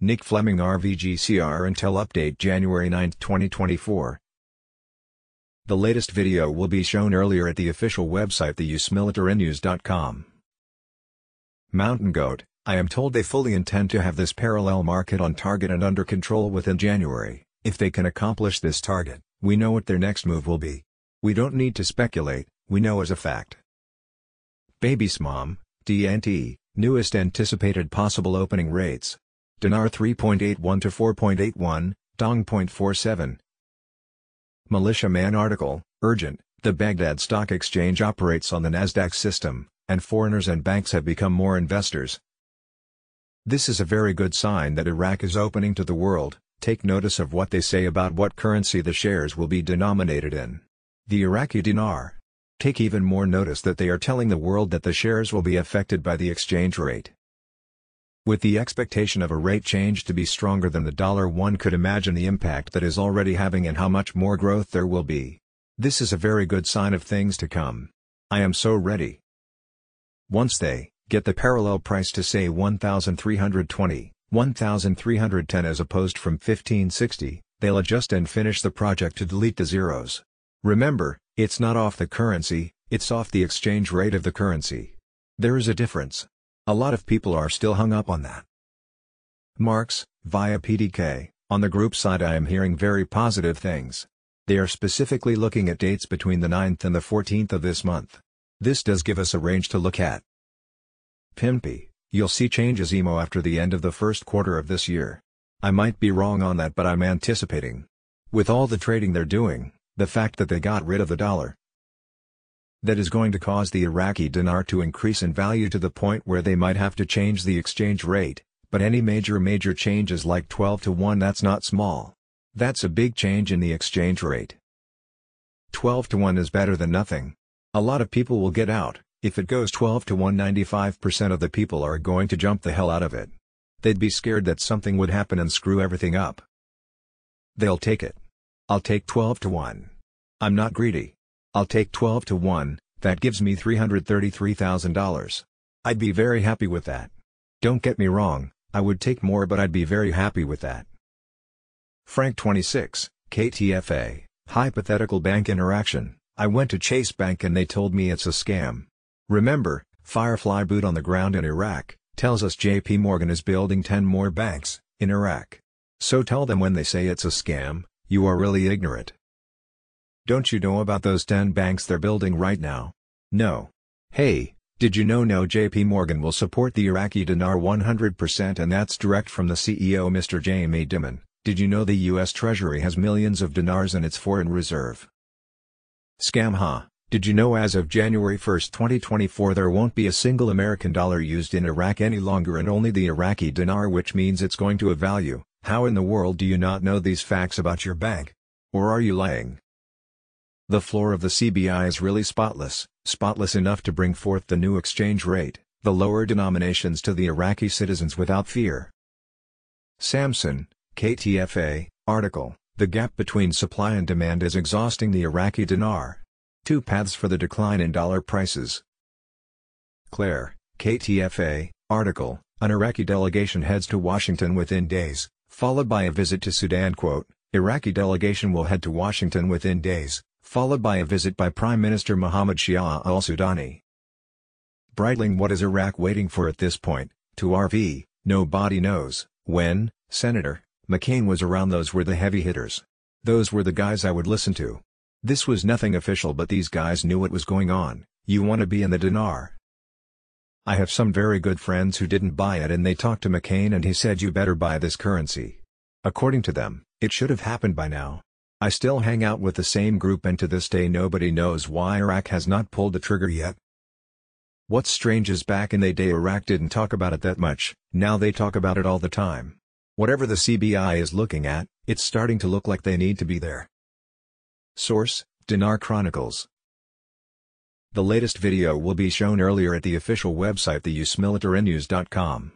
Nick Fleming RVGCR Intel Update January 9, 2024 The latest video will be shown earlier at the official website theusmilitarynews.com. Mountain Goat, I am told they fully intend to have this parallel market on target and under control within January. If they can accomplish this target, we know what their next move will be. We don't need to speculate, we know as a fact. Baby's mom, DNT, newest anticipated possible opening rates. Dinar 3.81 to 4.81, Dong 0.47. Militia Man article, urgent, the Baghdad Stock Exchange operates on the Nasdaq system, and foreigners and banks have become more investors. This is a very good sign that Iraq is opening to the world, take notice of what they say about what currency the shares will be denominated in. The Iraqi dinar. Take even more notice that they are telling the world that the shares will be affected by the exchange rate. With the expectation of a rate change to be stronger than the dollar one could imagine the impact that is already having and how much more growth there will be. This is a very good sign of things to come. I am so ready. Once they get the parallel price to say 1320, 1310 as opposed from 1560, they'll adjust and finish the project to delete the zeros. Remember, it's not off the currency, it's off the exchange rate of the currency. There is a difference. A lot of people are still hung up on that. Marks, via PDK, on the group side I am hearing very positive things. They are specifically looking at dates between the 9th and the 14th of this month. This does give us a range to look at. Pimpy, you'll see changes emo after the end of the first quarter of this year. I might be wrong on that but I'm anticipating. With all the trading they're doing, the fact that they got rid of the dollar, that is going to cause the Iraqi dinar to increase in value to the point where they might have to change the exchange rate, but any major major change is like 12 to 1 that's not small. That's a big change in the exchange rate. 12 to 1 is better than nothing. A lot of people will get out, if it goes 12 to 1 95% of the people are going to jump the hell out of it. They'd be scared that something would happen and screw everything up. They'll take it. I'll take 12 to 1. I'm not greedy. I'll take 12 to 1, that gives me $333,000. I'd be very happy with that. Don't get me wrong, I would take more but I'd be very happy with that. Frank 26, KTFA, Hypothetical Bank Interaction, I went to Chase Bank and they told me it's a scam. Remember, Firefly boot on the ground in Iraq, tells us JP Morgan is building 10 more banks, in Iraq. So tell them when they say it's a scam, you are really ignorant. Don't you know about those 10 banks they're building right now? No. Hey, did you know no JP Morgan will support the Iraqi dinar 100% and that's direct from the CEO Mr. Jamie Dimon. Did you know the US Treasury has millions of dinars in its foreign reserve? Scam huh? Did you know as of January 1, 2024 there won't be a single American dollar used in Iraq any longer and only the Iraqi dinar which means it's going to a value. How in the world do you not know these facts about your bank? Or are you lying? The floor of the CBI is really spotless, spotless enough to bring forth the new exchange rate, the lower denominations to the Iraqi citizens without fear. Samson, KTFA, article, The gap between supply and demand is exhausting the Iraqi dinar. Two paths for the decline in dollar prices. Claire, KTFA, article, An Iraqi delegation heads to Washington within days, followed by a visit to Sudan quote, Iraqi delegation will head to Washington within days, followed by a visit by Prime Minister Mohammed Shia al-Sudani. Breitling What is Iraq waiting for at this point? To RV, nobody knows, when, Senator, McCain was around those were the heavy hitters. Those were the guys I would listen to. This was nothing official but these guys knew what was going on, you want to be in the dinar. I have some very good friends who didn't buy it and they talked to McCain and he said you better buy this currency. According to them, it should have happened by now. I still hang out with the same group and to this day nobody knows why Iraq has not pulled the trigger yet. What's strange is back in the day Iraq didn't talk about it that much, now they talk about it all the time. Whatever the CBI is looking at, it's starting to look like they need to be there. Source, Dinar Chronicles The latest video will be shown earlier at the official website theusmilitarynews.com.